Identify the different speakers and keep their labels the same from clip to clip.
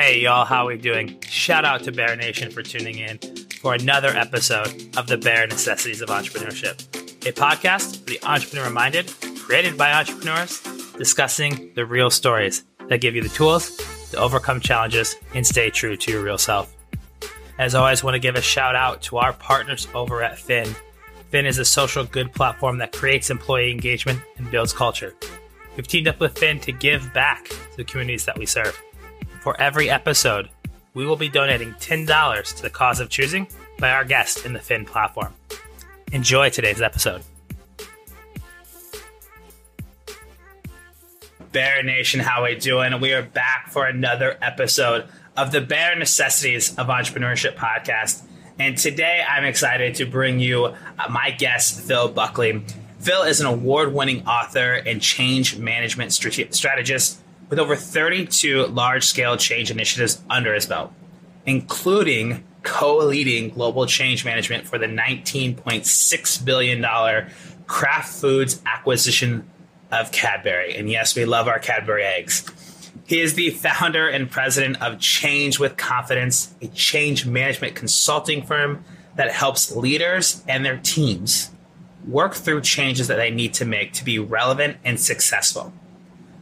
Speaker 1: Hey, y'all, how we doing? Shout out to Bear Nation for tuning in for another episode of the Bare Necessities of Entrepreneurship, a podcast for the entrepreneur minded, created by entrepreneurs, discussing the real stories that give you the tools to overcome challenges and stay true to your real self. As always, I want to give a shout out to our partners over at Phin. Phin is a social good platform that creates employee engagement and builds culture. We've teamed up with Phin to give back to the communities that we serve. For every episode, we will be donating $10 to the cause of choosing by our guest in the Phin platform. Enjoy today's episode. Bear Nation, how we doing? We are back for another episode of the Bare Necessities of Entrepreneurship podcast. And today I'm excited to bring you uh, my guest, Phil Buckley. Phil is an award winning author and change management strategist with over 32 large scale change initiatives under his belt, including co leading global change management for the $19.6 billion Kraft Foods acquisition of Cadbury. And yes, we love our Cadbury eggs. He is the founder and president of Change with Confidence, a change management consulting firm that helps leaders and their teams work through changes that they need to make to be relevant and successful.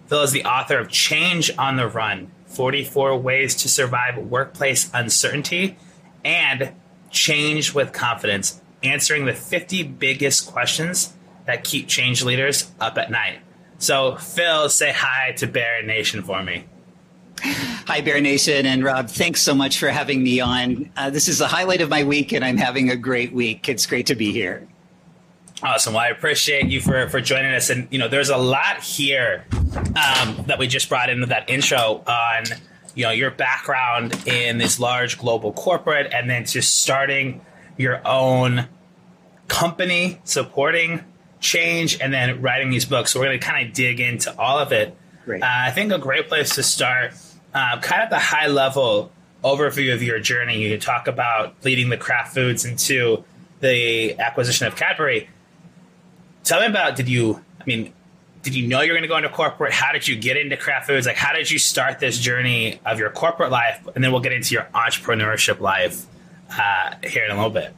Speaker 1: Phil is the author of Change on the Run 44 Ways to Survive Workplace Uncertainty and Change with Confidence, answering the 50 biggest questions that keep change leaders up at night. So, Phil, say hi to Bear Nation for me.
Speaker 2: Hi, Bear Nation. And Rob, thanks so much for having me on. Uh, this is the highlight of my week, and I'm having a great week. It's great to be here.
Speaker 1: Awesome. Well, I appreciate you for, for joining us. And, you know, there's a lot here um, that we just brought into that intro on, you know, your background in this large global corporate and then just starting your own company supporting change and then writing these books. So we're going to kind of dig into all of it. Uh, I think a great place to start, uh, kind of the high level overview of your journey. You talk about leading the Kraft Foods into the acquisition of Cadbury tell me about did you i mean did you know you were going to go into corporate? How did you get into Kraft Foods? Like how did you start this journey of your corporate life? And then we'll get into your entrepreneurship life uh, here in a little bit.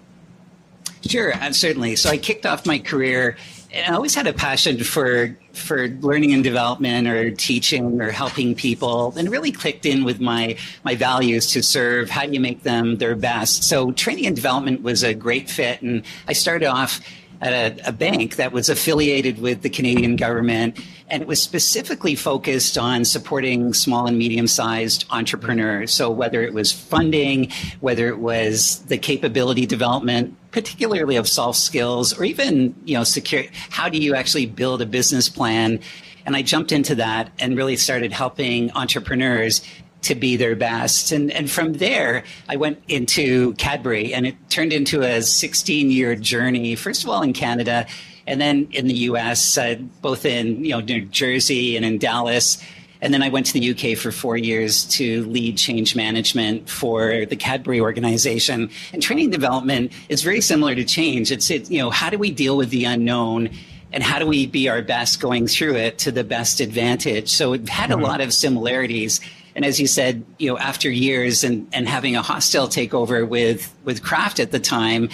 Speaker 2: Sure and certainly. So i kicked off my career and i always had a passion for for learning and development or teaching or helping people and really clicked in with my my values to serve how do you make them their best. So training and development was a great fit and i started off a, a, bank that was affiliated with the Canadian government, and it was specifically focused on supporting small and medium sized entrepreneurs. So, whether it was funding, whether it was the capability development, particularly of soft skills, or even you know, secure, how do you actually build a business plan? And I jumped into that and really started helping entrepreneurs to be their best. And, and from there, I went into Cadbury and it turned into a 16 year journey, first of all in Canada and then in the US, uh, both in you know, New Jersey and in Dallas. And then I went to the UK for four years to lead change management for the Cadbury organization. And training development is very similar to change. It's, it, you know, how do we deal with the unknown and how do we be our best going through it to the best advantage? So it had mm-hmm. a lot of similarities. And as you said, you know, after years and, and having a hostile takeover with, with Kraft at the time,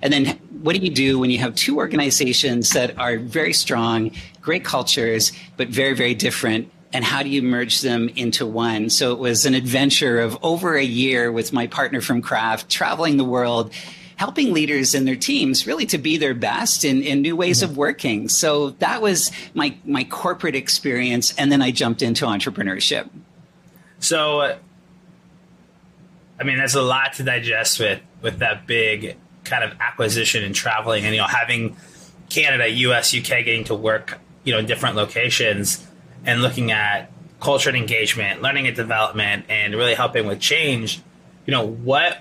Speaker 2: and then what do you do when you have two organizations that are very strong, great cultures, but very, very different? And how do you merge them into one? So it was an adventure of over a year with my partner from Kraft, traveling the world, helping leaders and their teams really to be their best in, in new ways mm-hmm. of working. So that was my, my corporate experience. And then I jumped into entrepreneurship.
Speaker 1: So, uh, I mean, there's a lot to digest with with that big kind of acquisition and traveling, and you know, having Canada, U.S., U.K. getting to work, you know, in different locations, and looking at culture and engagement, learning and development, and really helping with change. You know, what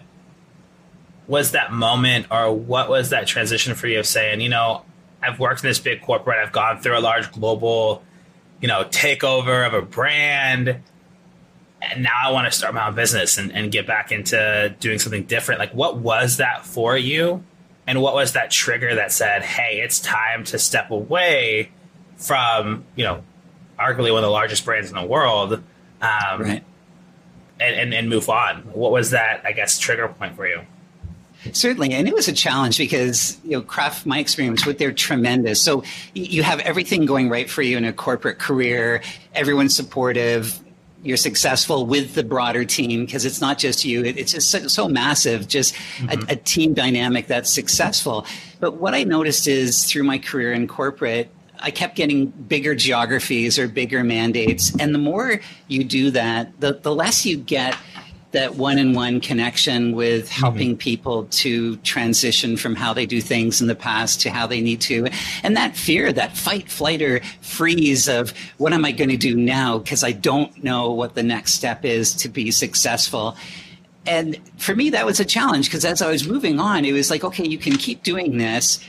Speaker 1: was that moment, or what was that transition for you of saying, you know, I've worked in this big corporate, I've gone through a large global, you know, takeover of a brand and now I want to start my own business and, and get back into doing something different. Like, what was that for you? And what was that trigger that said, hey, it's time to step away from, you know, arguably one of the largest brands in the world? Um, right. and, and, and move on? What was that, I guess, trigger point for you?
Speaker 2: Certainly, and it was a challenge because you know, Kraft, my experience with they're tremendous. So you have everything going right for you in a corporate career. Everyone's supportive. You're successful with the broader team because it's not just you. It's just so, so massive, just mm-hmm. a, a team dynamic that's successful. But what I noticed is through my career in corporate, I kept getting bigger geographies or bigger mandates. And the more you do that, the, the less you get that one on one connection with mm-hmm. helping mm-hmm. people to transition from how they do things in the past to how they need to. And that fear, that fight, flight, or freeze of what am I going to do now? Because I don't know what the next step is to be successful. And for me, that was a challenge because as I was moving on, it was like, okay, you can keep doing this.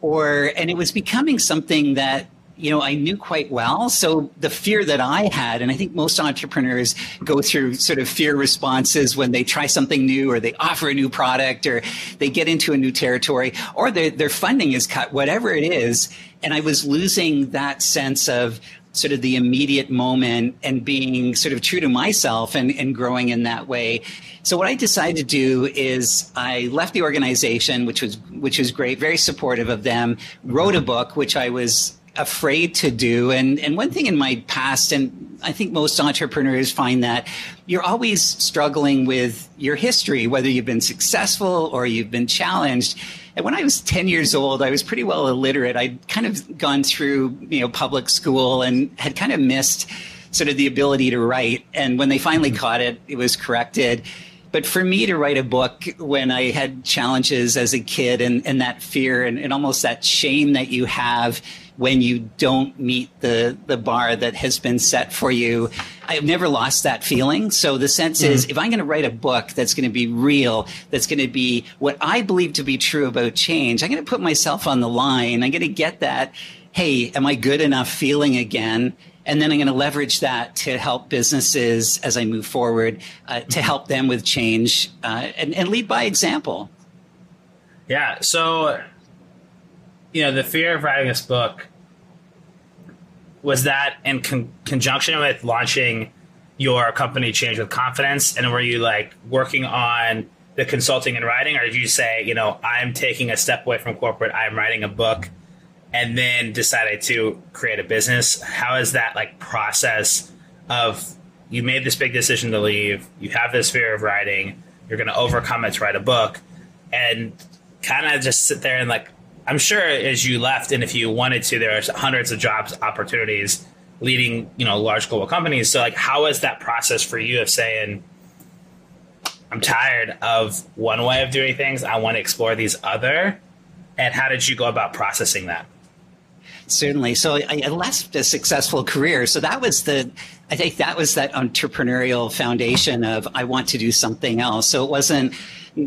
Speaker 2: Or, and it was becoming something that you know, I knew quite well. So the fear that I had, and I think most entrepreneurs go through sort of fear responses when they try something new or they offer a new product or they get into a new territory or their, their funding is cut, whatever it is. And I was losing that sense of sort of the immediate moment and being sort of true to myself and, and growing in that way. So what I decided to do is I left the organization, which was which was great, very supportive of them, wrote a book, which I was afraid to do. And, and one thing in my past, and I think most entrepreneurs find that you're always struggling with your history, whether you've been successful or you've been challenged. And when I was 10 years old, I was pretty well illiterate. I'd kind of gone through, you know, public school and had kind of missed sort of the ability to write. And when they finally mm-hmm. caught it, it was corrected. But for me to write a book when I had challenges as a kid and, and that fear and, and almost that shame that you have when you don't meet the, the bar that has been set for you. I've never lost that feeling. So the sense mm. is if I'm going to write a book that's going to be real, that's going to be what I believe to be true about change, I'm going to put myself on the line. I'm going to get that, hey, am I good enough feeling again? And then I'm going to leverage that to help businesses as I move forward, uh, to help them with change uh, and, and lead by example.
Speaker 1: Yeah. So you know, the fear of writing this book was that in con- conjunction with launching your company Change with Confidence, and were you like working on the consulting and writing, or did you say, you know, I'm taking a step away from corporate, I'm writing a book, and then decided to create a business? How is that like process of you made this big decision to leave, you have this fear of writing, you're going to overcome it to write a book, and kind of just sit there and like I'm sure as you left, and if you wanted to, there are hundreds of jobs opportunities leading, you know, large global companies. So, like, how was that process for you of saying, "I'm tired of one way of doing things. I want to explore these other," and how did you go about processing that?
Speaker 2: Certainly. So I, left a successful career. So that was the, I think that was that entrepreneurial foundation of I want to do something else. So it wasn't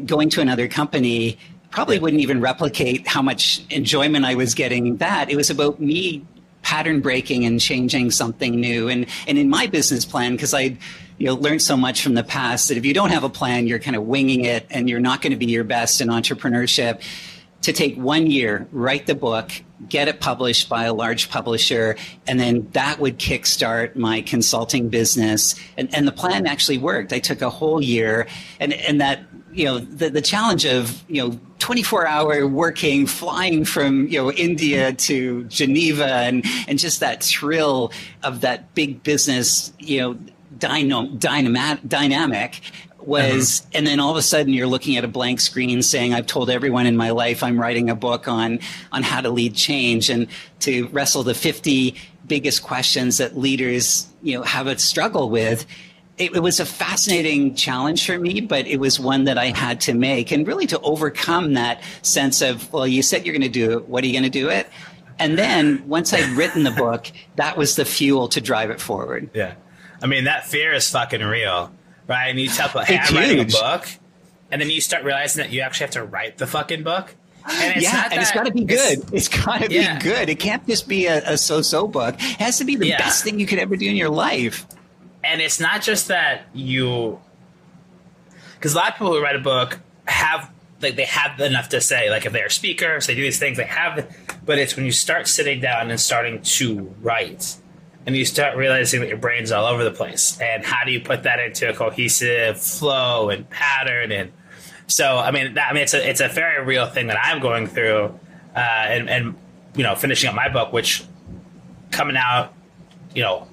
Speaker 2: going to another company probably wouldn't even replicate how much enjoyment I was getting that. It was about me pattern breaking and changing something new. And and in my business plan, because I you know learned so much from the past that if you don't have a plan, you're kind of winging it and you're not going to be your best in entrepreneurship. To take one year, write the book, get it published by a large publisher, and then that would kickstart my consulting business. And, and the plan actually worked. I took a whole year, and, and that you know the, the challenge of you know 24 hour working flying from you know India to Geneva and and just that thrill of that big business you know dynamo, dynamic dynamic was uh-huh. and then all of a sudden you're looking at a blank screen saying I've told everyone in my life I'm writing a book on on how to lead change and to wrestle the 50 biggest questions that leaders you know have a struggle with it, it, was a fascinating challenge for me, but it was one that I had to make and really to overcome that sense of, well, you said you're going to do it. What are you going to do it? And then once I'd written the book, that was the fuel to drive it forward.
Speaker 1: Yeah. I mean, that fear is fucking real, right? And you tell people, hey, I'm writing a book. And then you start realizing that you actually have to write the fucking book.
Speaker 2: And yeah, and that, it's got to be good. it's, it's got to yeah. be good. It can't just be a, a so-so book. It has to be the yeah. best thing you could ever do in your life
Speaker 1: and it's not just that you because a lot of people who write a book have like they have enough to say like if they're speakers they do these things they have but it's when you start sitting down and starting to write and you start realizing that your brain's all over the place. And how do you put that into a cohesive flow and pattern? And so, I mean, that, I mean, it's a it's a very real thing that I'm going through, uh, and and you know, finishing up my book, which coming out, you know,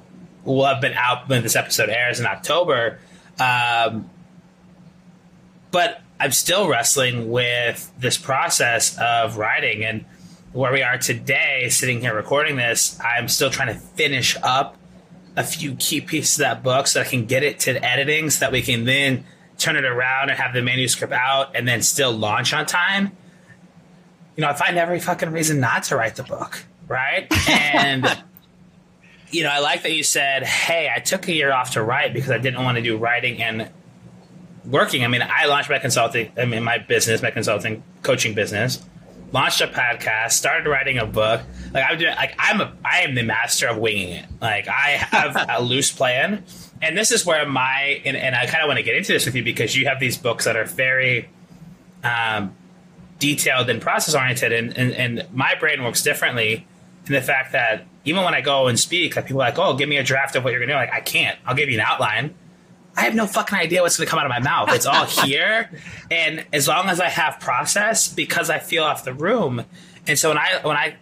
Speaker 1: will have been out when this episode airs in October. Um, but I'm still wrestling with this process of writing and where we are today, sitting here recording this, I'm still trying to finish up a few key pieces of that book so I can get it to editing so that we can then turn it around and have the manuscript out and then still launch on time. You know, I find every fucking reason not to write the book, right? And you know, I like that you said, "Hey, I took a year off to write because I didn't want to do writing and working." I mean, I launched my consulting, I mean, my business, my consulting coaching business launched a podcast, started writing a book. Like I'm doing, like I'm a, I am the master of winging it. Like I have a loose plan, and this is where my and, and I kind of want to get into this with you because you have these books that are very um, detailed and process oriented, and, and and my brain works differently in the fact that even when I go and speak, like people are like, oh, give me a draft of what you're gonna do. Like I can't. I'll give you an outline I have no fucking idea what's going to come out of my mouth. It's all here, and as long as I have process, because I feel off the room, and so when I when I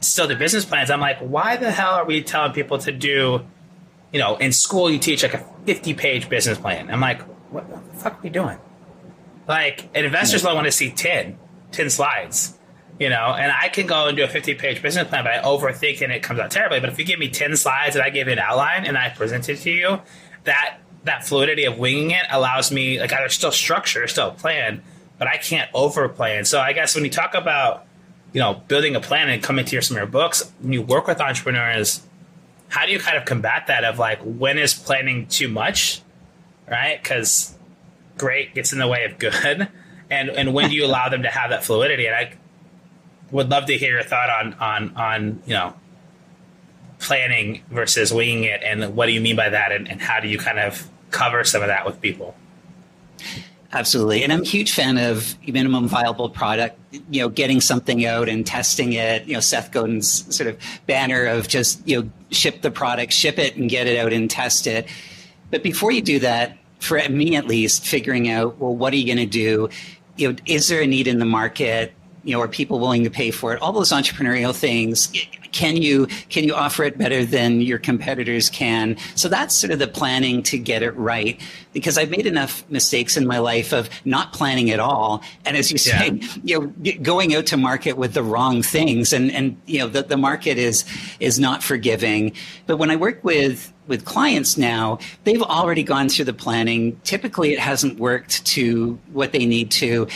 Speaker 1: still do business plans, I'm like, why the hell are we telling people to do? You know, in school you teach like a 50 page business plan. I'm like, what the fuck are we doing? Like, and investors only want to see 10, 10 slides you know, and I can go and do a 50 page business plan, but I overthink and it comes out terribly. But if you give me 10 slides and I give you an outline and I present it to you, that that fluidity of winging it allows me like there's still structure, still a plan, but I can't over plan. So I guess when you talk about you know building a plan and coming to your some of your books, when you work with entrepreneurs, how do you kind of combat that of like when is planning too much, right? Because great gets in the way of good, and and when do you allow them to have that fluidity? And I would love to hear your thought on on on you know planning versus winging it, and what do you mean by that, and, and how do you kind of cover some of that with people?
Speaker 2: Absolutely. And I'm a huge fan of minimum viable product, you know, getting something out and testing it, you know, Seth Godin's sort of banner of just, you know, ship the product, ship it and get it out and test it. But before you do that, for me at least, figuring out, well, what are you going to do? You know, is there a need in the market? You know, are people willing to pay for it? All those entrepreneurial things can you can you offer it better than your competitors can so that's sort of the planning to get it right because i've made enough mistakes in my life of not planning at all and as you say yeah. you know going out to market with the wrong things and and you know the, the market is is not forgiving but when i work with with clients now, they've already gone through the planning. Typically, it hasn't worked to what they need to.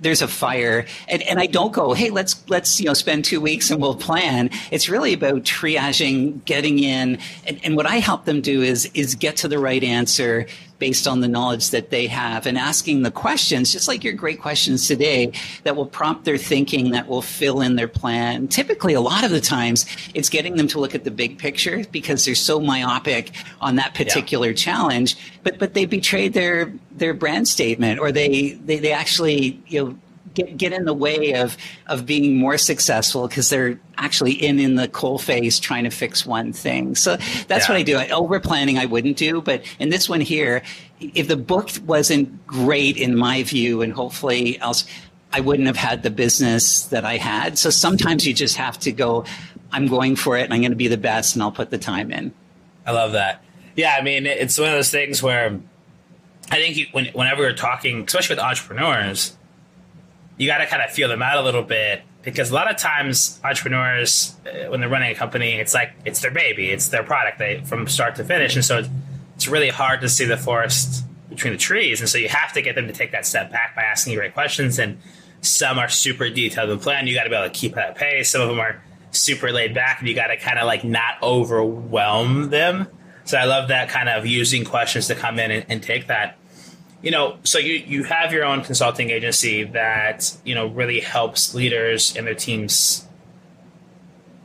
Speaker 2: There's a fire, and, and I don't go, hey, let's let's you know spend two weeks and we'll plan. It's really about triaging, getting in, and, and what I help them do is is get to the right answer based on the knowledge that they have and asking the questions, just like your great questions today, that will prompt their thinking, that will fill in their plan. Typically, a lot of the times, it's getting them to look at the big picture because they're so myopic on that particular yeah. challenge. But but they betrayed their their brand statement, or they they, they actually you know get, get in the way of of being more successful because they're actually in in the coal face trying to fix one thing. So that's yeah. what I do. Over planning I wouldn't do, but in this one here, if the book wasn't great in my view, and hopefully else. I wouldn't have had the business that I had. So sometimes you just have to go, I'm going for it and I'm going to be the best and I'll put the time in.
Speaker 1: I love that. Yeah, I mean, it's one of those things where I think you, when, whenever we're talking, especially with entrepreneurs, you got to kind of feel them out a little bit because a lot of times entrepreneurs, uh, when they're running a company, it's like it's their baby, it's their product, they from start to finish, and so it's, really hard to see the forest between the trees, and so you have to get them to take that step back by asking you great questions. And some are super detailed and planned. You got to be able to keep that pace. Some of them are super laid back, and you got to kind of like not overwhelm them. So I love that kind of using questions to come in and, and take that you know, so you you have your own consulting agency that you know really helps leaders and their teams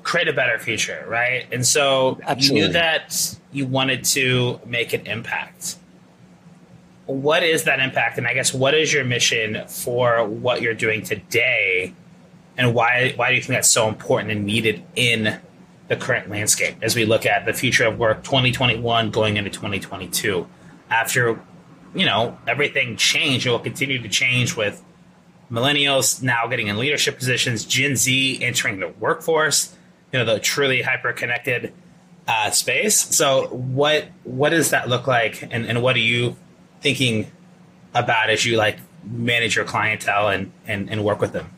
Speaker 1: create a better future, right? And so Absolutely. you knew that you wanted to make an impact. What is that impact? And I guess what is your mission for what you're doing today? And why why do you think that's so important and needed in the current landscape as we look at the future of work 2021 going into 2022 after you know everything changed and will continue to change with millennials now getting in leadership positions gen z entering the workforce you know the truly hyper connected uh, space. So what what does that look like? And, and what are you thinking about as you like manage your clientele and, and, and work with them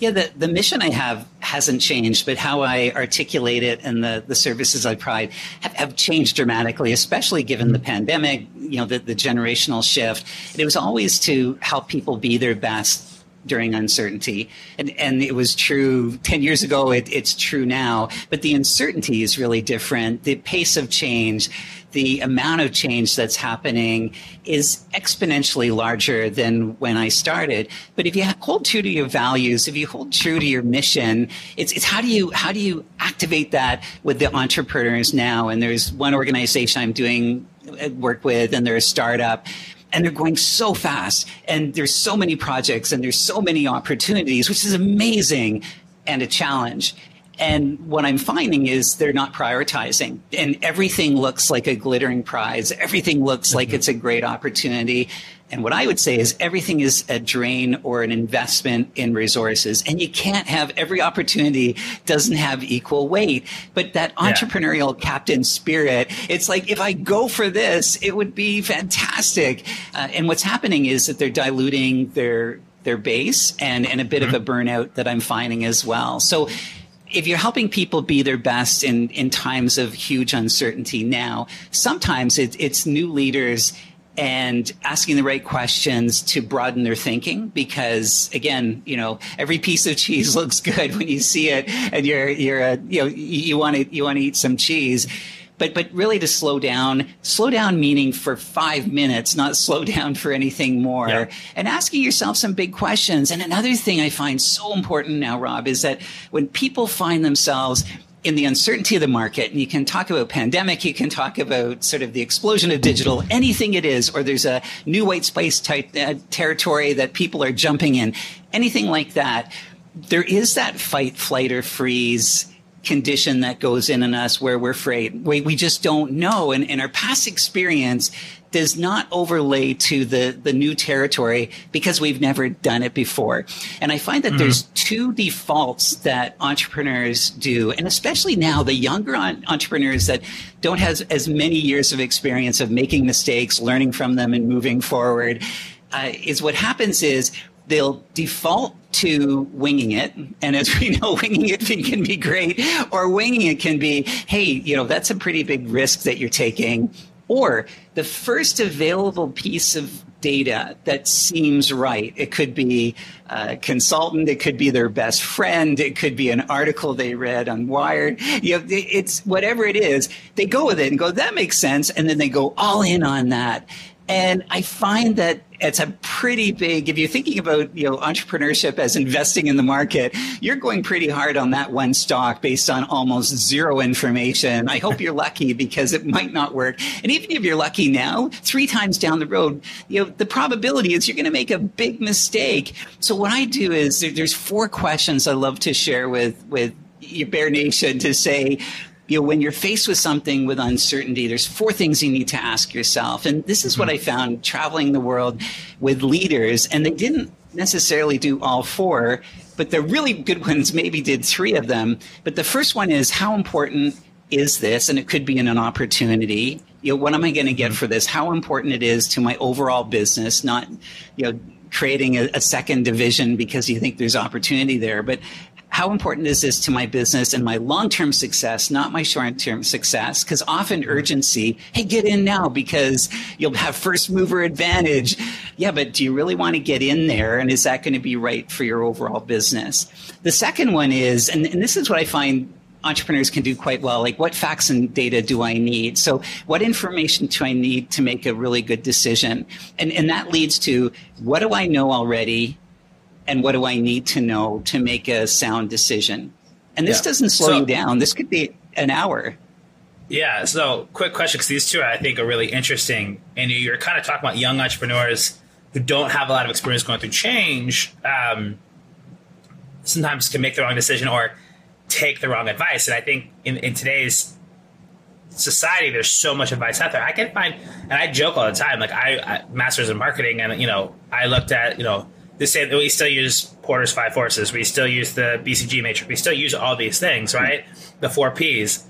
Speaker 2: yeah, the, the mission I have hasn't changed, but how I articulate it and the, the services I provide have, have changed dramatically, especially given the pandemic, you know, the, the generational shift. And it was always to help people be their best during uncertainty. And, and it was true 10 years ago, it, it's true now. But the uncertainty is really different. The pace of change, the amount of change that's happening is exponentially larger than when I started. But if you hold true to your values, if you hold true to your mission, it's, it's how do you how do you activate that with the entrepreneurs now? And there's one organization I'm doing uh, work with, and they're a startup and they're going so fast and there's so many projects and there's so many opportunities which is amazing and a challenge and what I'm finding is they're not prioritizing, and everything looks like a glittering prize. Everything looks like mm-hmm. it's a great opportunity. And what I would say is everything is a drain or an investment in resources. And you can't have every opportunity doesn't have equal weight. But that entrepreneurial yeah. captain spirit, it's like, if I go for this, it would be fantastic. Uh, and what's happening is that they're diluting their their base and, and a bit mm-hmm. of a burnout that I'm finding as well. So if you're helping people be their best in, in times of huge uncertainty now, sometimes it, it's new leaders and asking the right questions to broaden their thinking because again you know every piece of cheese looks good when you see it and you're you're a, you know you want to you want to eat some cheese but but really to slow down slow down meaning for five minutes not slow down for anything more yeah. and asking yourself some big questions and another thing i find so important now rob is that when people find themselves in the uncertainty of the market, and you can talk about pandemic, you can talk about sort of the explosion of digital, anything it is, or there's a new white space type uh, territory that people are jumping in, anything like that. There is that fight, flight, or freeze condition that goes in in us where we're afraid. We, we just don't know. And, and our past experience does not overlay to the, the new territory because we've never done it before. And I find that mm-hmm. there's two defaults that entrepreneurs do, and especially now the younger entrepreneurs that don't have as many years of experience of making mistakes, learning from them, and moving forward. Uh, is what happens is they'll default to winging it. And as we know, winging it can be great, or winging it can be, hey, you know, that's a pretty big risk that you're taking. Or the first available piece of data that seems right. It could be a consultant, it could be their best friend, it could be an article they read on Wired. You know, it's whatever it is, they go with it and go, that makes sense. And then they go all in on that. And I find that it's a pretty big, if you're thinking about, you know, entrepreneurship as investing in the market, you're going pretty hard on that one stock based on almost zero information. I hope you're lucky because it might not work. And even if you're lucky now, three times down the road, you know, the probability is you're going to make a big mistake. So what I do is there's four questions I love to share with, with your Bear Nation to say, you know, when you're faced with something with uncertainty, there's four things you need to ask yourself. And this is what mm-hmm. I found traveling the world with leaders, and they didn't necessarily do all four, but the really good ones maybe did three of them. But the first one is how important is this? And it could be in an opportunity. You know, what am I going to get mm-hmm. for this? How important it is to my overall business, not, you know, creating a, a, second division because you think there's opportunity there, but how important is this to my business and my long-term success, not my short-term success? Because often mm-hmm. urgency, hey, get in now because you'll have first mover advantage. Yeah, but do you really want to get in there? And is that going to be right for your overall business? The second one is, and, and this is what I find entrepreneurs can do quite well. Like, what facts and data do I need? So, what information do I need to make a really good decision? And, and that leads to what do I know already? And what do I need to know to make a sound decision? And this yeah. doesn't slow so, you down. This could be an hour.
Speaker 1: Yeah. So, quick question because these two I think are really interesting, and you're kind of talking about young entrepreneurs who don't have a lot of experience going through change. Um, sometimes can make the wrong decision, or take the wrong advice. And I think in, in today's society, there's so much advice out there. I can find, and I joke all the time. Like I, I masters in marketing, and you know, I looked at you know this say we still use Porter's five forces. We still use the BCG matrix. We still use all these things, right? The four Ps.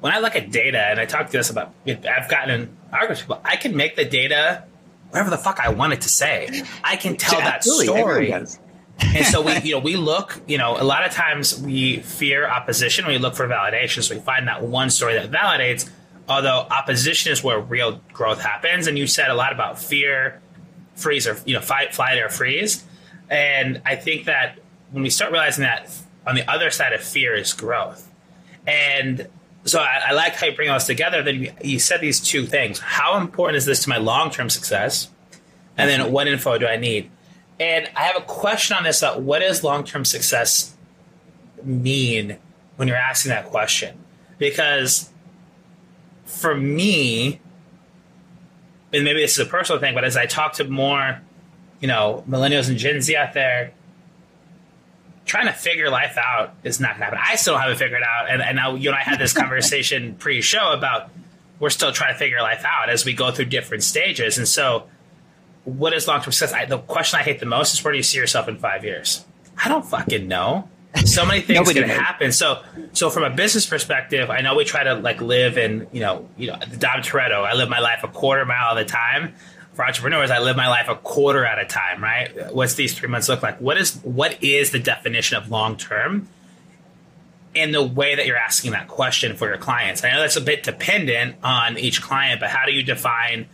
Speaker 1: When I look at data, and I talk to this about, I've gotten arguments. People, I can make the data whatever the fuck I want it to say. I can tell that story. and so we, you know, we look, you know, a lot of times we fear opposition. We look for validation. So we find that one story that validates. Although opposition is where real growth happens, and you said a lot about fear, freeze, or you know, fight, flight, or freeze. And I think that when we start realizing that on the other side of fear is growth, and so I, I like how you bring those together. Then you, said these two things: how important is this to my long-term success, and then what info do I need? And I have a question on this. Uh, what does long term success mean when you're asking that question? Because for me, and maybe this is a personal thing, but as I talk to more, you know, millennials and Gen Z out there, trying to figure life out is not going to happen. I still haven't figured it out. And, and now you and I had this conversation pre show about we're still trying to figure life out as we go through different stages. And so, what is long term success? I, the question I hate the most is where do you see yourself in five years? I don't fucking know. So many things can happen. So, so from a business perspective, I know we try to like live in, you know, you know, the Dom Toretto. I live my life a quarter mile at a time. For entrepreneurs, I live my life a quarter at a time. Right? What's these three months look like? What is what is the definition of long term? In the way that you're asking that question for your clients, I know that's a bit dependent on each client, but how do you define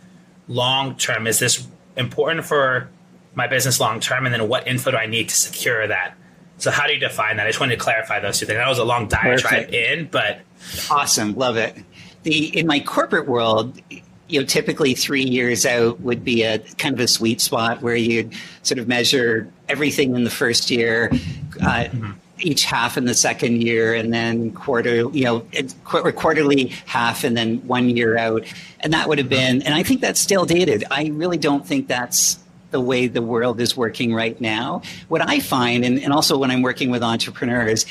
Speaker 1: long term? Is this important for my business long term, and then what info do I need to secure that? So how do you define that? I just wanted to clarify those two things. That was a long diatribe Perfect. in, but
Speaker 2: awesome, love it. The in my corporate world, you know, typically three years out would be a kind of a sweet spot where you'd sort of measure everything in the first year. Uh, mm-hmm each half in the second year and then quarter you know quarterly half and then one year out and that would have been and i think that's still dated i really don't think that's the way the world is working right now what i find and, and also when i'm working with entrepreneurs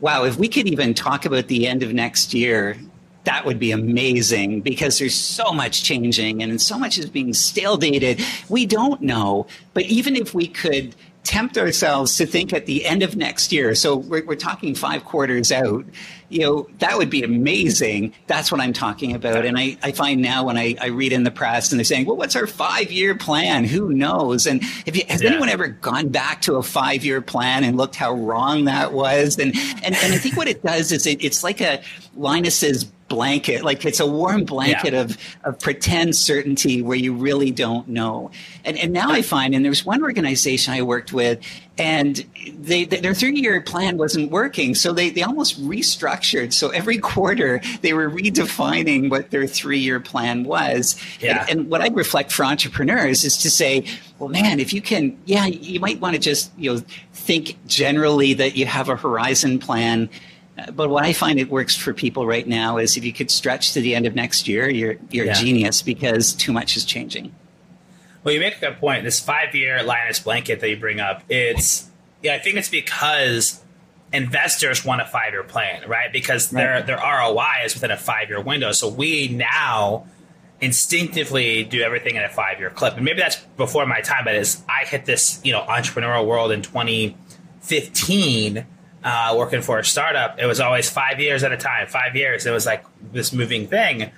Speaker 2: wow if we could even talk about the end of next year that would be amazing because there's so much changing and so much is being stale dated. We don't know. But even if we could tempt ourselves to think at the end of next year, so we're, we're, talking five quarters out, you know, that would be amazing. That's what I'm talking about. And I, I find now when I, I read in the press and they're saying, well, what's our five year plan? Who knows? And you, has yeah. anyone ever gone back to a five year plan and looked how wrong that was? And, and, and I think what it does is it, it's like a Linus's blanket. Like it's a warm blanket yeah. of, of pretend certainty where you really don't know. And, and now I find, and there's one organization I worked with, and they, their three year plan wasn't working. So they, they almost restructured. So every quarter they were redefining what their three year plan was. Yeah. And, and what I reflect for entrepreneurs is to say, well, man, if you can, yeah, you might want to just, you know, think generally that you have a horizon plan but what I find it works for people right now is if you could stretch to the end of next year, you're you're yeah. a genius because too much is changing.
Speaker 1: Well, you make a good point. This five year Linus blanket that you bring up, it's yeah, I think it's because investors want a five year plan, right? Because right. their their ROI is within a five year window. So we now instinctively do everything in a five year clip. And maybe that's before my time, but as I hit this, you know, entrepreneurial world in 2015 uh, working for a startup, it was always five years at a time, five years. It was like this moving thing.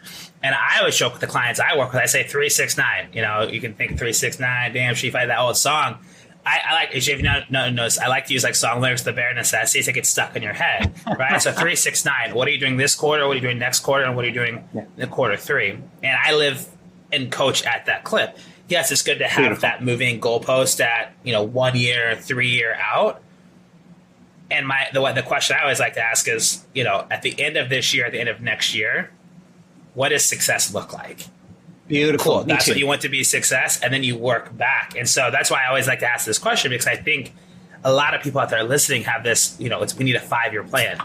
Speaker 1: And I always joke with the clients I work with, I say 369. You know, you can think 369, damn, she fight that old song. I, I like, if you know, no, knows, I like to use like song lyrics, the bare necessities that get stuck in your head, right? so 369, what are you doing this quarter? What are you doing next quarter? And what are you doing yeah. in quarter three? And I live and coach at that clip. Yes, it's good to have Beautiful. that moving goalpost at, you know, one year, three year out and my the the question I always like to ask is, you know, at the end of this year, at the end of next year, what does success look like?
Speaker 2: Beautiful.
Speaker 1: Cool. That's what you want to be success, and then you work back. And so that's why I always like to ask this question because I think a lot of people out there listening have this. You know, it's we need a five year plan.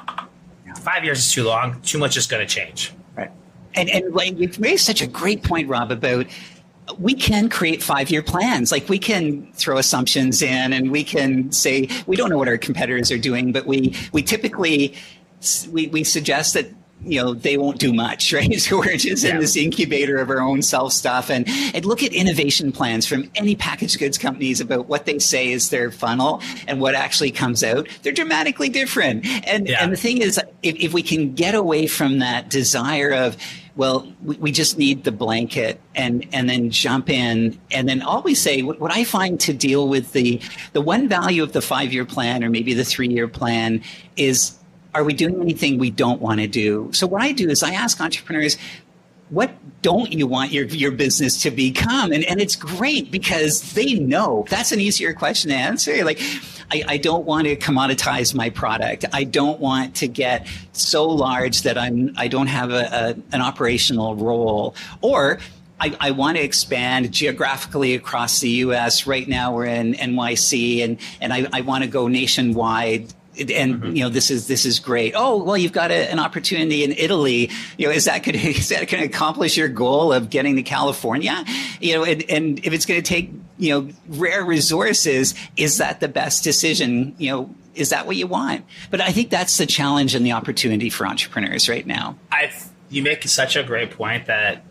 Speaker 1: Five years is too long. Too much is going to change.
Speaker 2: Right. And and like, you've raised such a great point, Rob, about we can create five year plans. Like we can throw assumptions in and we can say, we don't know what our competitors are doing, but we, we typically, we, we suggest that you know they won't do much right so we're just yeah. in this incubator of our own self stuff and and look at innovation plans from any packaged goods companies about what they say is their funnel and what actually comes out they're dramatically different and yeah. and the thing is if, if we can get away from that desire of well, we, we, just need the blanket and and then jump in and then always say what, what I find to deal with the the one value of the five year plan or maybe the three year plan is are we doing anything we don't want to do? So what I do is I ask entrepreneurs, what don't you want your, your business to become? And, and it's great because they know that's an easier question to answer. Like, I, I don't want to commoditize my product. I don't want to get so large that I'm, I don't have a, a an operational role. Or I, I, want to expand geographically across the U.S. Right now, we're in NYC, and and I, I want to go nationwide and mm-hmm. you know this is this is great. Oh well, you've got a, an opportunity in Italy. You know, is that going is that going to accomplish your goal of getting to California? You know, and, and if it's going to take you know rare resources, is that the best decision? You know, is that what you want? But I think that's the challenge and the opportunity for entrepreneurs right now.
Speaker 1: I you make such a great point that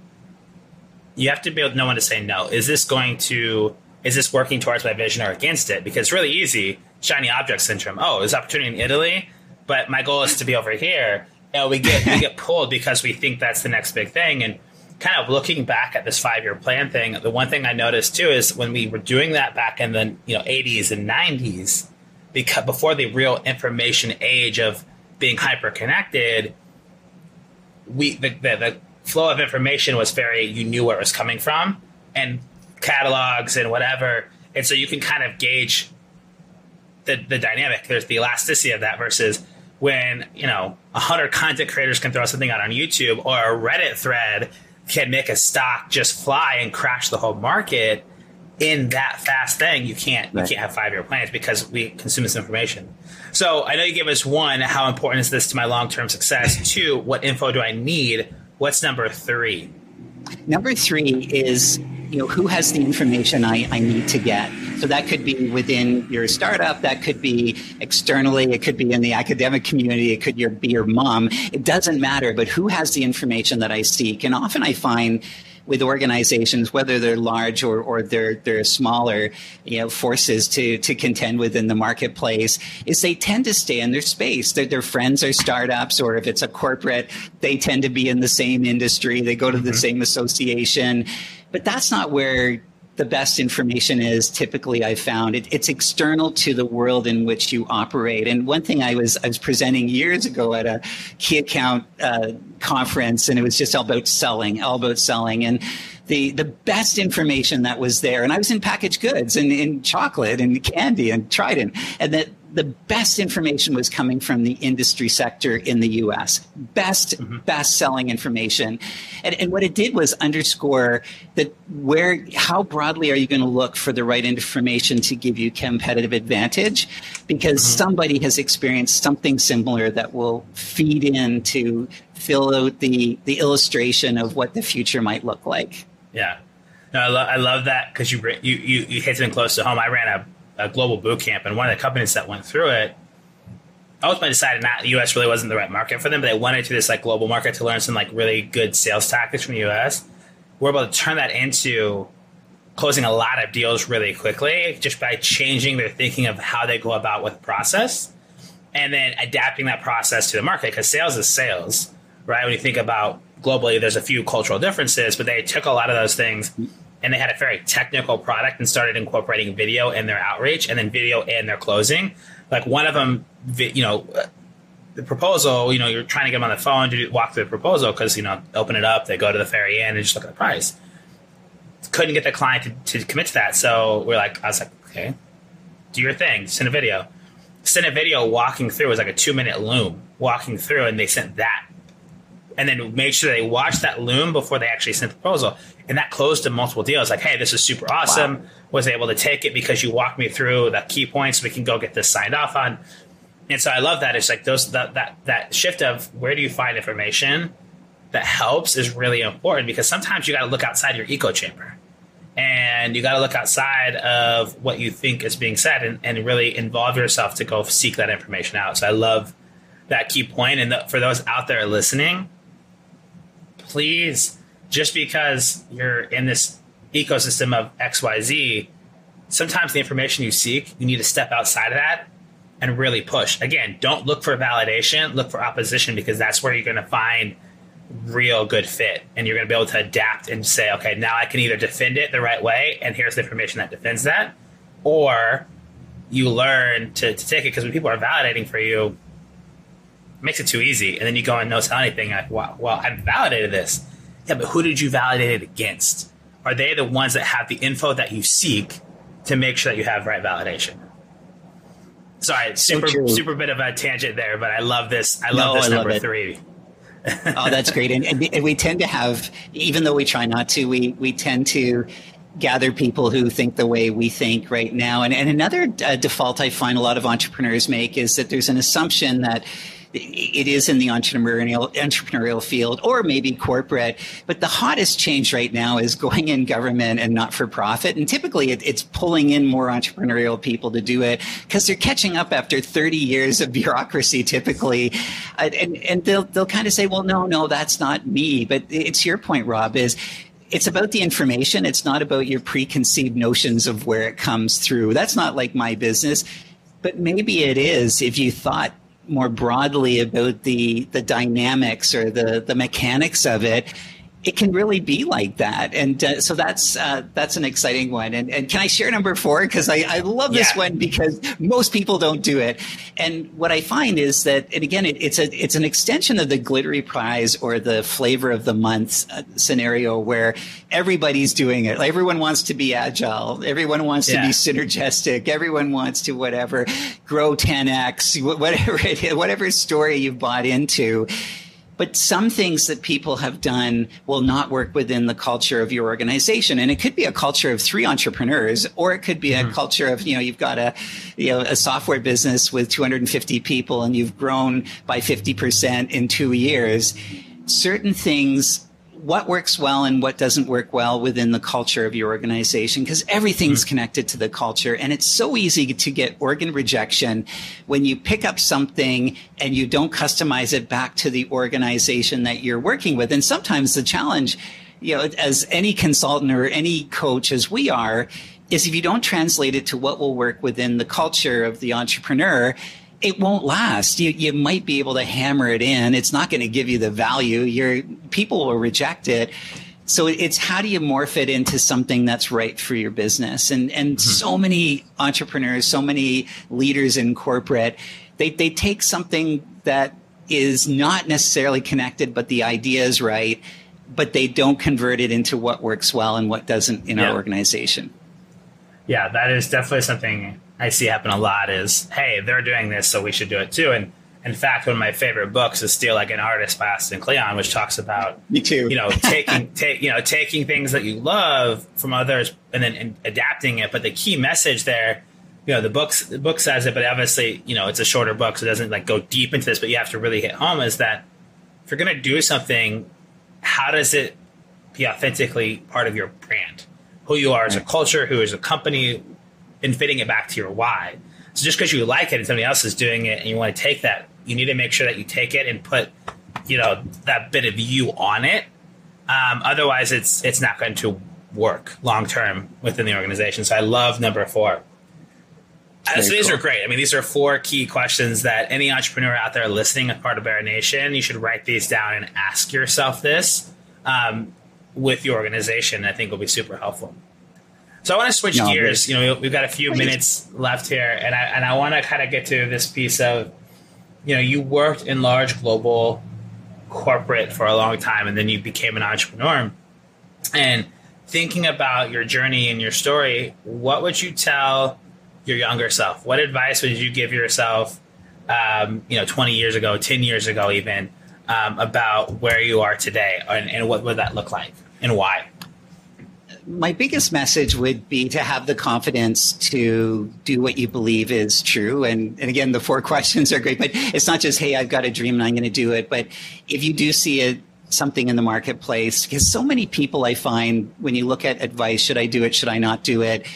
Speaker 1: you have to be able to know when to say no. Is this going to is this working towards my vision or against it? Because it's really easy shiny object syndrome. Oh, there's opportunity in Italy, but my goal is to be over here. Know, we get we get pulled because we think that's the next big thing. And kind of looking back at this five year plan thing, the one thing I noticed too is when we were doing that back in the you know 80s and 90s, because before the real information age of being hyper connected, we the, the, the flow of information was very you knew where it was coming from and catalogs and whatever, and so you can kind of gauge the, the dynamic. There's the elasticity of that versus when, you know, a hundred content creators can throw something out on YouTube or a Reddit thread can make a stock just fly and crash the whole market in that fast thing. You can't right. you can't have five year plans because we consume this information. So I know you gave us one, how important is this to my long term success? Two, what info do I need? What's number three?
Speaker 2: Number three is you know who has the information I, I need to get so that could be within your startup that could be externally it could be in the academic community it could be your mom it doesn't matter but who has the information that i seek and often i find with organizations, whether they're large or, or they're they're smaller, you know, forces to to contend within the marketplace, is they tend to stay in their space. Their, their friends are startups, or if it's a corporate, they tend to be in the same industry. They go to mm-hmm. the same association, but that's not where the best information is typically I found it, it's external to the world in which you operate. And one thing I was I was presenting years ago at a key account uh, conference, and it was just all about selling, all about selling, and the the best information that was there. And I was in packaged goods and in chocolate and candy and Trident, and that the best information was coming from the industry sector in the US. Best, mm-hmm. best selling information. And, and, what it did was underscore that where, how broadly are you going to look for the right information to give you competitive advantage? Because mm-hmm. somebody has experienced something similar that will feed in to fill out the, the illustration of what the future might look like.
Speaker 1: Yeah. No, I, lo- I love that because you, you, you, you hit something close to home. I ran a a global boot camp, and one of the companies that went through it ultimately decided not the U.S. really wasn't the right market for them, but they went into this like global market to learn some like really good sales tactics from the U.S. We're able to turn that into closing a lot of deals really quickly just by changing their thinking of how they go about with process and then adapting that process to the market because sales is sales right when you think about globally there's a few cultural differences but they took a lot of those things and they had a very technical product and started incorporating video in their outreach and then video in their closing. Like one of them, you know, the proposal, you know, you're trying to get them on the phone to walk through the proposal because, you know, open it up, they go to the very end and just look at the price. Couldn't get the client to, to commit to that. So we're like, I was like, okay, do your thing, send a video. Send a video walking through. It was like a two minute loom walking through, and they sent that and then make sure they watch that loom before they actually sent the proposal. And that closed to multiple deals. Like, hey, this is super awesome. Wow. Was able to take it because you walked me through the key points. We can go get this signed off on. And so I love that. It's like those that that that shift of where do you find information that helps is really important because sometimes you got to look outside your echo chamber. and you got to look outside of what you think is being said and, and really involve yourself to go seek that information out. So I love that key point. And the, for those out there listening, please, just because you're in this ecosystem of XYZ, sometimes the information you seek, you need to step outside of that and really push. Again, don't look for validation, look for opposition because that's where you're going to find – real good fit. And you're going to be able to adapt and say okay now i can either defend it the right way and here's the information that defends that or you learn to, to take it because when people are validating for you it makes it too easy. And then you go and no tell anything like wow well i validated this yeah but who did you validate it against? Are they the ones that have the info that you seek to make sure that you have right validation? Sorry super so super bit of a tangent there but i love this. I love no, this I number love three.
Speaker 2: Oh, that's great. And, and, we tend to have, even though we try not to, we, we tend to gather people who think the way we think right now. And, and another uh, default I find a lot of entrepreneurs make is that there's an assumption that it is in the entrepreneurial entrepreneurial field or maybe corporate. But the hottest change right now is going in government and not for profit. And typically it, it's pulling in more entrepreneurial people to do it because they're catching up after 30 years of bureaucracy typically. And, and they'll, they'll kind of say, well, no, no, that's not me. But it's your point, Rob, is it's about the information. It's not about your preconceived notions of where it comes through. That's not like my business. But maybe it is if you thought more broadly about the the dynamics or the the mechanics of it it can really be like that, and uh, so that's uh, that's an exciting one. And, and can I share number four because I, I love this yeah. one because most people don't do it. And what I find is that, and again, it, it's a it's an extension of the glittery prize or the flavor of the month uh, scenario where everybody's doing it. Everyone wants to be agile. Everyone wants yeah. to be synergistic. Everyone wants to whatever grow 10x, whatever it, whatever story you've bought into but some things that people have done will not work within the culture of your organization. And it could be a culture of three entrepreneurs, or it could be mm-hmm. a culture of, you know, you've got a, you know, a software business with 250 people and you've grown by 50% in two years. Certain things what works well and what doesn't work well within the culture of your organization because everything's mm-hmm. connected to the culture and it's so easy to get organ rejection when you pick up something and you don't customize it back to the organization that you're working with and sometimes the challenge you know as any consultant or any coach as we are is if you don't translate it to what will work within the culture of the entrepreneur it won't last. You, you might be able to hammer it in. It's not going to give you the value. Your people will reject it. So it's how do you morph it into something that's right for your business? And and mm-hmm. so many entrepreneurs, so many leaders in corporate, they they take something that is not necessarily connected, but the idea is right, but they don't convert it into what works well and what doesn't in yeah. our organization.
Speaker 1: Yeah, that is definitely something I see happen a lot is, hey, they're doing this, so we should do it too. And in fact, one of my favorite books is Steal Like an Artist by Austin Kleon, which talks about
Speaker 2: me too.
Speaker 1: You know, taking take you know taking things that you love from others and then and adapting it. But the key message there, you know, the books the book says it, but obviously, you know, it's a shorter book, so it doesn't like go deep into this. But you have to really hit home is that if you're going to do something, how does it be authentically part of your brand? Who you are as a culture, who is a company, and fitting it back to your why. So just because you like it and somebody else is doing it and you want to take that, you need to make sure that you take it and put, you know, that bit of you on it. Um, otherwise, it's it's not going to work long term within the organization. So I love number four. Uh, so these cool. are great. I mean, these are four key questions that any entrepreneur out there listening as part of Bear Nation, you should write these down and ask yourself this um, with your organization. I think will be super helpful. So I want to switch no, gears. You know, we've got a few minutes left here, and I and I want to kind of get to this piece of, you know, you worked in large global corporate for a long time, and then you became an entrepreneur. And thinking about your journey and your story, what would you tell your younger self? What advice would you give yourself? Um, you know, twenty years ago, ten years ago, even um, about where you are today, and, and what would that look like, and why?
Speaker 2: My biggest message would be to have the confidence to do what you believe is true. And, and again, the four questions are great, but it's not just, hey, I've got a dream and I'm going to do it. But if you do see it, something in the marketplace because so many people I find when you look at advice, should I do it? Should I not do it?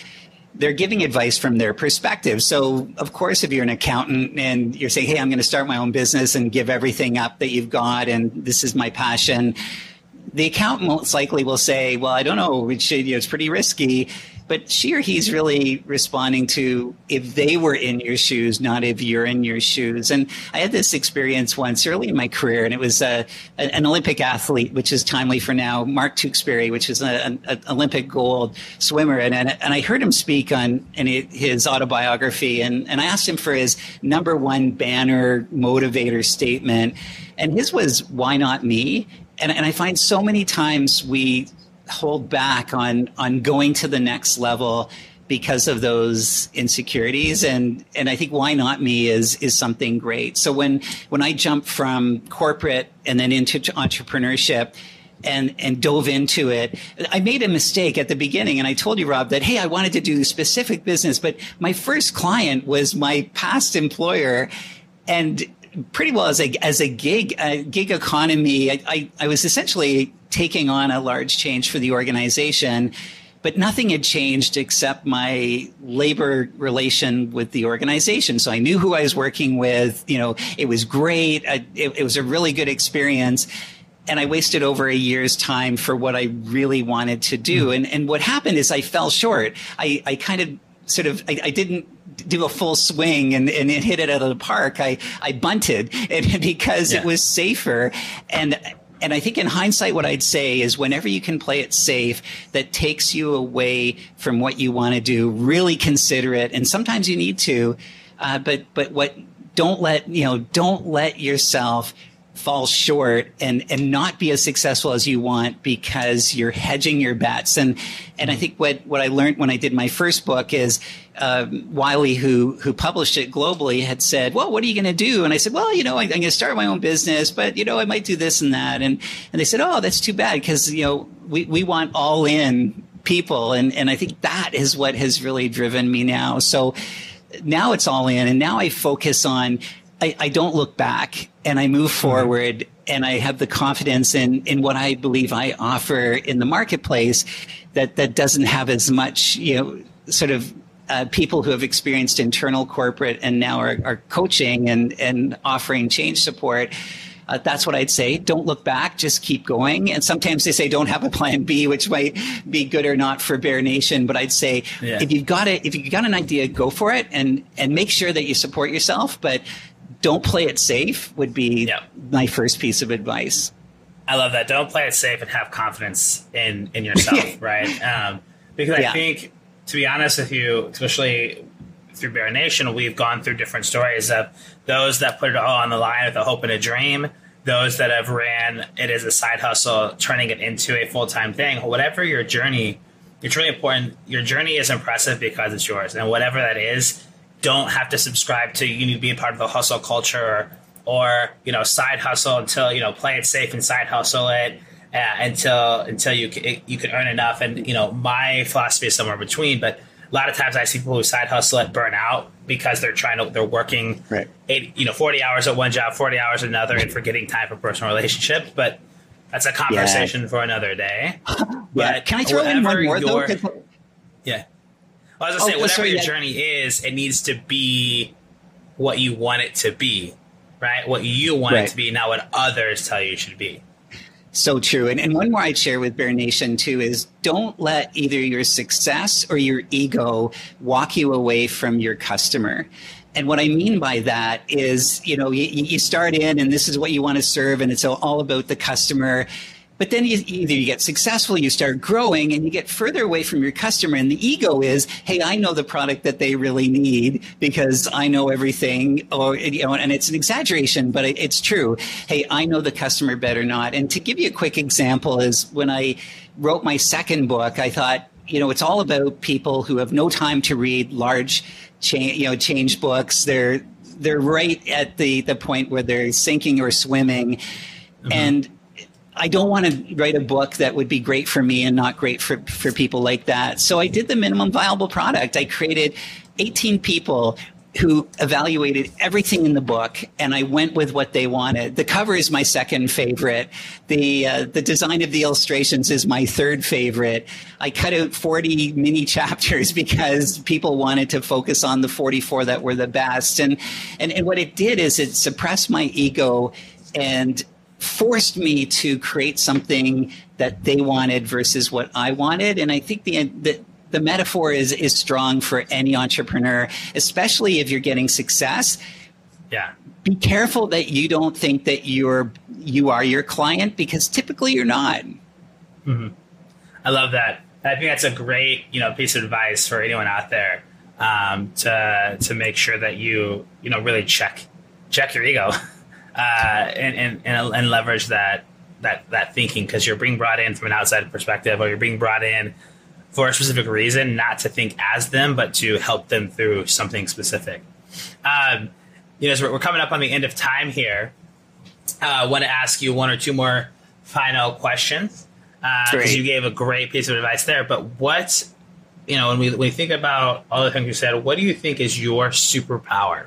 Speaker 2: They're giving advice from their perspective. So, of course, if you're an accountant and you're saying, Hey, I'm going to start my own business and give everything up that you've got, and this is my passion, the accountant most likely will say, Well, I don't know, it's pretty risky but she or he's really responding to if they were in your shoes, not if you're in your shoes. And I had this experience once early in my career, and it was uh, an Olympic athlete, which is timely for now, Mark Tewksbury, which is an Olympic gold swimmer. And, and, and I heard him speak on in his autobiography, and, and I asked him for his number one banner motivator statement. And his was, Why not me? And, and I find so many times we hold back on on going to the next level because of those insecurities and and I think why not me is is something great. So when when I jumped from corporate and then into entrepreneurship and and dove into it. I made a mistake at the beginning, and I told you, Rob, that hey, I wanted to do specific business, but my first client was my past employer, and pretty well as a as a gig a gig economy. I, I, I was essentially taking on a large change for the organization but nothing had changed except my labor relation with the organization. So I knew who I was working with. You know, it was great. I, it, it, was a really good experience. And I wasted over a year's time for what I really wanted to do. Mm-hmm. And, and what happened is I fell short. I, I kind of sort of, I, I didn't do a full swing and, and hit it out of the park. I, I bunted it because yeah. it was safer. And and I think in hindsight, what I'd say is whenever you can play it safe, that takes you away from what you want to do, really consider it. And sometimes you need to, uh, but, but what, don't let, you know, don't let yourself fall short and and not be as successful as you want because you're hedging your bets and and I think what what I learned when I did my first book is uh, Wiley who who published it globally had said well what are you going to do? And I said well you know I, am going to start my own business but you know I might do this and that. And and they said oh that's too bad because you know we we want all in people. And and I think that is what has really driven me now. So now it's all in and now I focus on I, I don't look back and I move mm-hmm. forward and I have the confidence in, in what I believe I offer in the marketplace that, that doesn't have as much, you know, sort of uh, people who have experienced internal corporate and now are, are coaching and, and offering change support. Uh, that's what I'd say. Don't look back, just keep going. And sometimes they say don't have a plan B, which might be good or not for Bear Nation. But I'd say yeah. if you've got it, if you've got an idea, go for it and and make sure that you support yourself. But don't play it safe would be yep. my first piece of advice.
Speaker 1: I love that. Don't play it safe and have confidence in in yourself, right? Um, because I yeah. think, to be honest with you, especially through Bear Nation, we've gone through different stories of those that put it all on the line with a hope and a dream, those that have ran it as a side hustle, turning it into a full time thing. Whatever your journey, it's really important. Your journey is impressive because it's yours, and whatever that is, don't have to subscribe to you need to be a part of the hustle culture or, or you know side hustle until you know play it safe and side hustle it uh, until until you can, you can earn enough. And you know my philosophy is somewhere between, but a lot of times I see people who side hustle at burn out because they're trying to they're working right. eight, you know 40 hours at one job 40 hours at another and forgetting time for personal relationships but that's a conversation yeah. for another day
Speaker 2: but can i throw in one more though
Speaker 1: yeah I was gonna say, oh, whatever your journey is, it needs to be what you want it to be, right? What you want right. it to be, not what others tell you should be.
Speaker 2: So true. And, and one more I'd share with Bear Nation too is don't let either your success or your ego walk you away from your customer. And what I mean by that is, you know, you, you start in and this is what you want to serve and it's all about the customer but then you, either you get successful, you start growing, and you get further away from your customer. And the ego is, hey, I know the product that they really need because I know everything. Or you know, and it's an exaggeration, but it's true. Hey, I know the customer better not. And to give you a quick example is when I wrote my second book, I thought, you know, it's all about people who have no time to read large, change, you know, change books. They're they're right at the the point where they're sinking or swimming, mm-hmm. and I don't want to write a book that would be great for me and not great for, for people like that. So I did the minimum viable product. I created 18 people who evaluated everything in the book, and I went with what they wanted. The cover is my second favorite. The uh, the design of the illustrations is my third favorite. I cut out forty mini chapters because people wanted to focus on the forty four that were the best, and and and what it did is it suppressed my ego and forced me to create something that they wanted versus what I wanted. And I think the, the the metaphor is is strong for any entrepreneur, especially if you're getting success.
Speaker 1: Yeah.
Speaker 2: Be careful that you don't think that you're you are your client because typically you're not.
Speaker 1: Mm-hmm. I love that. I think that's a great you know piece of advice for anyone out there um, to to make sure that you you know really check check your ego uh, and, and and leverage that that that thinking because you're being brought in from an outside perspective or you're being brought in for a specific reason, not to think as them, but to help them through something specific. Um, you know, so we're coming up on the end of time here. Uh, I want to ask you one or two more final questions because uh, you gave a great piece of advice there. But what, you know, when we, when we think about all the things you said, what do you think is your superpower?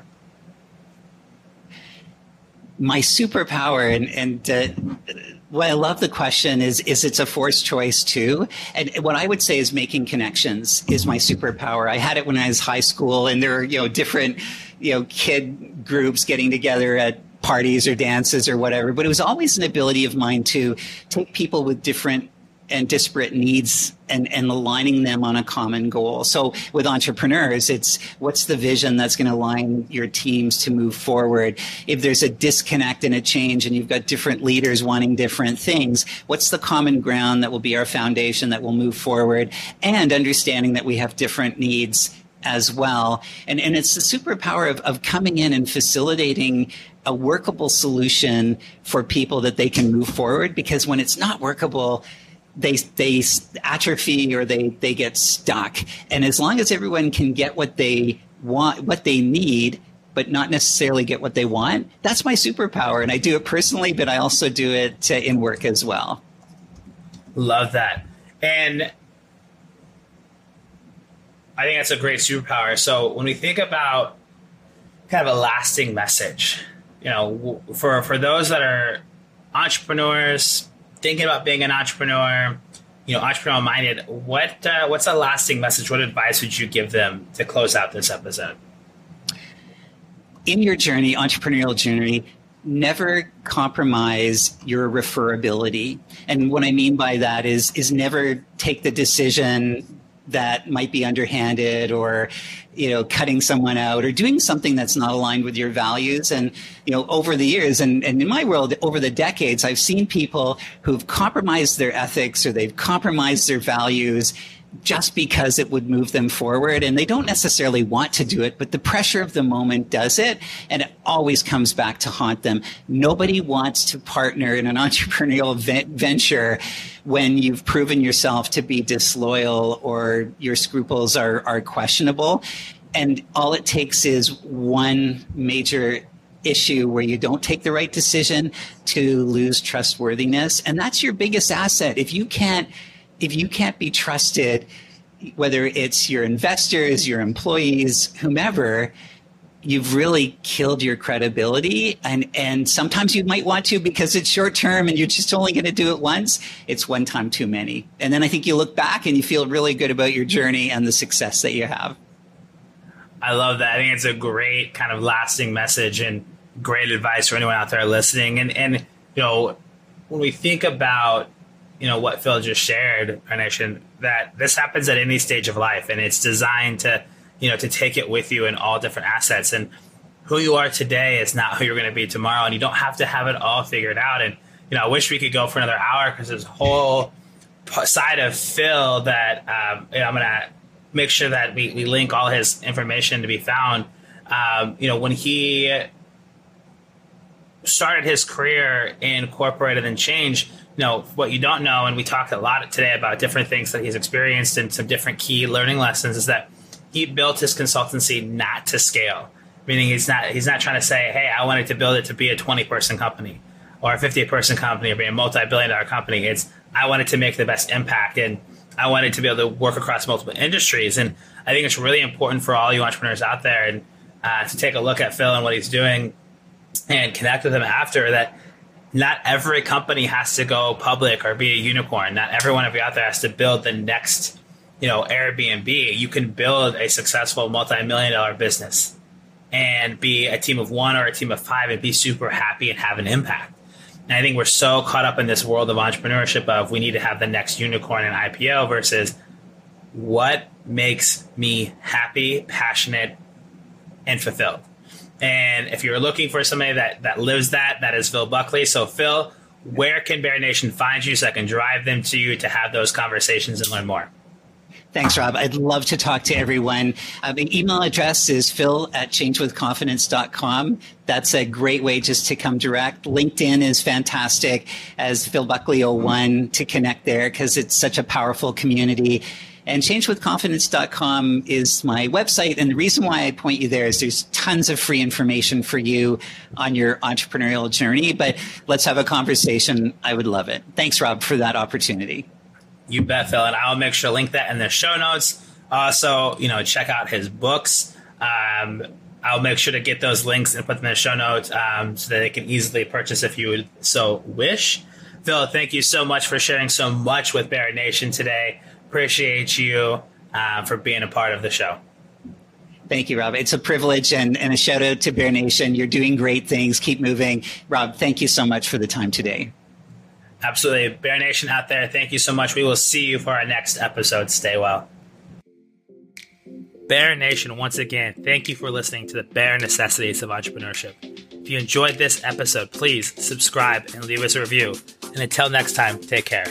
Speaker 2: My superpower, and, and uh, well, I love the question. Is is it's a forced choice too? And what I would say is making connections is my superpower. I had it when I was high school, and there were you know different you know kid groups getting together at parties or dances or whatever. But it was always an ability of mine to take people with different and disparate needs and, and aligning them on a common goal. So with entrepreneurs, it's what's the vision that's going to align your teams to move forward? If there's a disconnect and a change and you've got different leaders wanting different things, what's the common ground that will be our foundation that will move forward? And understanding that we have different needs as well. And, and it's the superpower of, of coming in and facilitating a workable solution for people that they can move forward because when it's not workable, they they atrophy or they they get stuck. And as long as everyone can get what they want, what they need, but not necessarily get what they want, that's my superpower. And I do it personally, but I also do it in work as well.
Speaker 1: Love that. And I think that's a great superpower. So when we think about kind of a lasting message, you know, for for those that are entrepreneurs, thinking about being an entrepreneur, you know, entrepreneur minded, what uh, what's a lasting message? What advice would you give them to close out this episode?
Speaker 2: In your journey, entrepreneurial journey, never compromise your referability. And what I mean by that is is never take the decision that might be underhanded or you know cutting someone out or doing something that's not aligned with your values. And you know over the years and, and in my world over the decades i've seen people who've compromised their ethics or they've compromised their values just because it would move them forward. And they don't necessarily want to do it, but the pressure of the moment does it. And it always comes back to haunt them. Nobody wants to partner in an entrepreneurial venture when you've proven yourself to be disloyal or your scruples are, are questionable. And all it takes is one major issue where you don't take the right decision to lose trustworthiness. And that's your biggest asset. If you can't if you can't be trusted, whether it's your investors, your employees, whomever, you've really killed your credibility. And, and sometimes you might want to because it's short term and you're just only going to do it once. It's one time too many. And then I think you look back and you feel really good about your journey and the success that you have.
Speaker 1: I love that. I think it's a great kind of lasting message and great advice for anyone out there listening. And, and, you know, when we think about you know what Phil just shared, Bear Nation, that this happens at any stage of life, and it's designed to you know to take it with you in all different assets. And who you are today is not who you're going to be tomorrow, and you don't have to have it all figured out. And you know, I wish we could go for another hour because there's a whole side of Phil that um, you know, I'm going to make sure that we, we link all his information to be found. Um, you know, when he started his career in corporate and then change, you know what you don't know and we talked a lot today about different things that he's experienced and some different key learning lessons is that he built his consultancy not to scale. Meaning he's not he's not trying to say hey i wanted to build it to be a 20 person company or a 50 person company or be a multi-billion dollar company. It's i wanted to make the best impact and i wanted to be able to work across multiple industries. And i think it's really important for all you entrepreneurs out there and uh, to take a look at Phil and what he's doing and connect with them after that not every company has to go public or be a unicorn. Not every one of you out there has to build the next, you know, Airbnb. You can build a successful multi-million dollar business and be a team of one or a team of five and be super happy and have an impact. And I think we're so caught up in this world of entrepreneurship of we need to have the next unicorn and IPO versus what makes me happy, passionate, and fulfilled. And if you're looking for somebody that, that lives that, that is Phil Buckley. So, Phil, where can Bear Nation find you so I can drive them to you to have those conversations and learn more?
Speaker 2: Thanks, Rob. I'd love to talk to everyone. Uh, the email address is phil at changewithconfidence.com. That's a great way just to come direct. LinkedIn is fantastic as Phil Buckley 01 to connect there because it's such a powerful community. And changewithconfidence.com is my website. And the reason why I point you there is there's tons of free information for you on your entrepreneurial journey. But let's have a conversation. I would love it. Thanks, Rob, for that opportunity.
Speaker 1: You bet, Phil. And I'll make sure to link that in the show notes. Also, you know, check out his books. Um, I'll make sure to get those links and put them in the show notes um, so that they can easily purchase if you so wish. Phil, thank you so much for sharing so much with Bear Nation today appreciate you uh, for being a part of the show.
Speaker 2: Thank you, Rob. It's a privilege and, and a shout out to Bear Nation. You're doing great things. Keep moving. Rob, thank you so much for the time today.
Speaker 1: Absolutely. Bear Nation out there, thank you so much. We will see you for our next episode. Stay well. Bear Nation, once again, thank you for listening to the Bare Necessities of Entrepreneurship. If you enjoyed this episode, please subscribe and leave us a review. And until next time, take care.